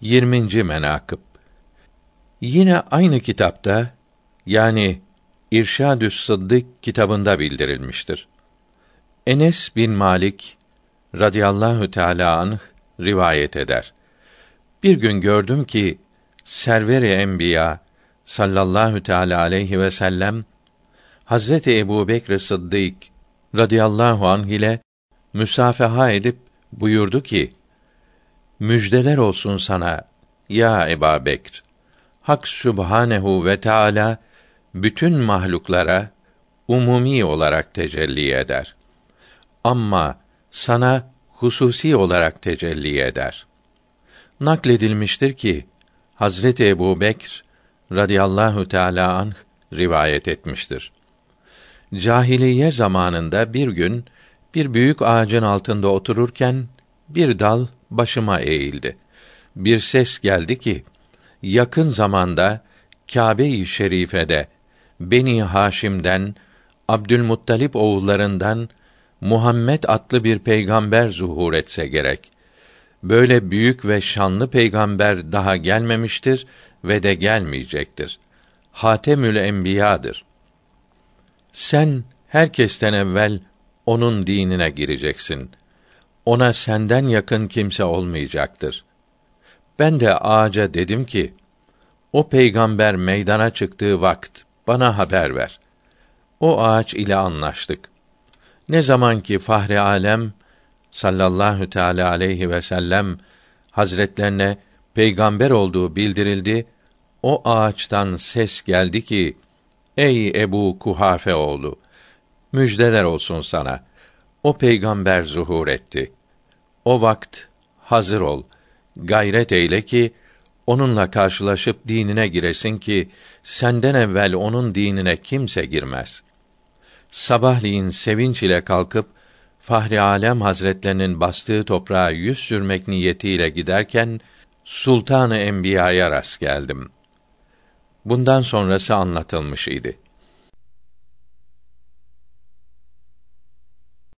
20. menakıb Yine aynı kitapta yani İrşadü's Sıddık kitabında bildirilmiştir. Enes bin Malik radıyallahu teala anh rivayet eder. Bir gün gördüm ki server-i enbiya sallallahu teala aleyhi ve sellem Hazreti Ebu Bekr Sıddık radıyallahu anh ile müsafaha edip buyurdu ki Müjdeler olsun sana ya Eba Bekr. Hak Sübhanehu ve Teala bütün mahluklara umumi olarak tecelli eder. Ama sana hususi olarak tecelli eder. Nakledilmiştir ki Hazreti Ebu Bekr radıyallahu teala anh rivayet etmiştir. Cahiliye zamanında bir gün bir büyük ağacın altında otururken bir dal başıma eğildi. Bir ses geldi ki yakın zamanda Kâbe-i Şerife'de Beni Haşim'den Abdülmuttalip oğullarından Muhammed adlı bir peygamber zuhur etse gerek. Böyle büyük ve şanlı peygamber daha gelmemiştir ve de gelmeyecektir. Hatemül Enbiya'dır. Sen herkesten evvel onun dinine gireceksin. Ona senden yakın kimse olmayacaktır. Ben de ağaca dedim ki, o peygamber meydana çıktığı vakt bana haber ver. O ağaç ile anlaştık. Ne zaman ki Fahri Alem sallallahu teala aleyhi ve sellem hazretlerine peygamber olduğu bildirildi, o ağaçtan ses geldi ki: Ey Ebu Kuhafe oğlu, müjdeler olsun sana. O peygamber zuhur etti. O vakt hazır ol. Gayret eyle ki onunla karşılaşıp dinine giresin ki senden evvel onun dinine kimse girmez. Sabahleyin sevinç ile kalkıp Fahri Alem Hazretlerinin bastığı toprağa yüz sürmek niyetiyle giderken Sultanı Enbiya'ya rast geldim. Bundan sonrası anlatılmış idi.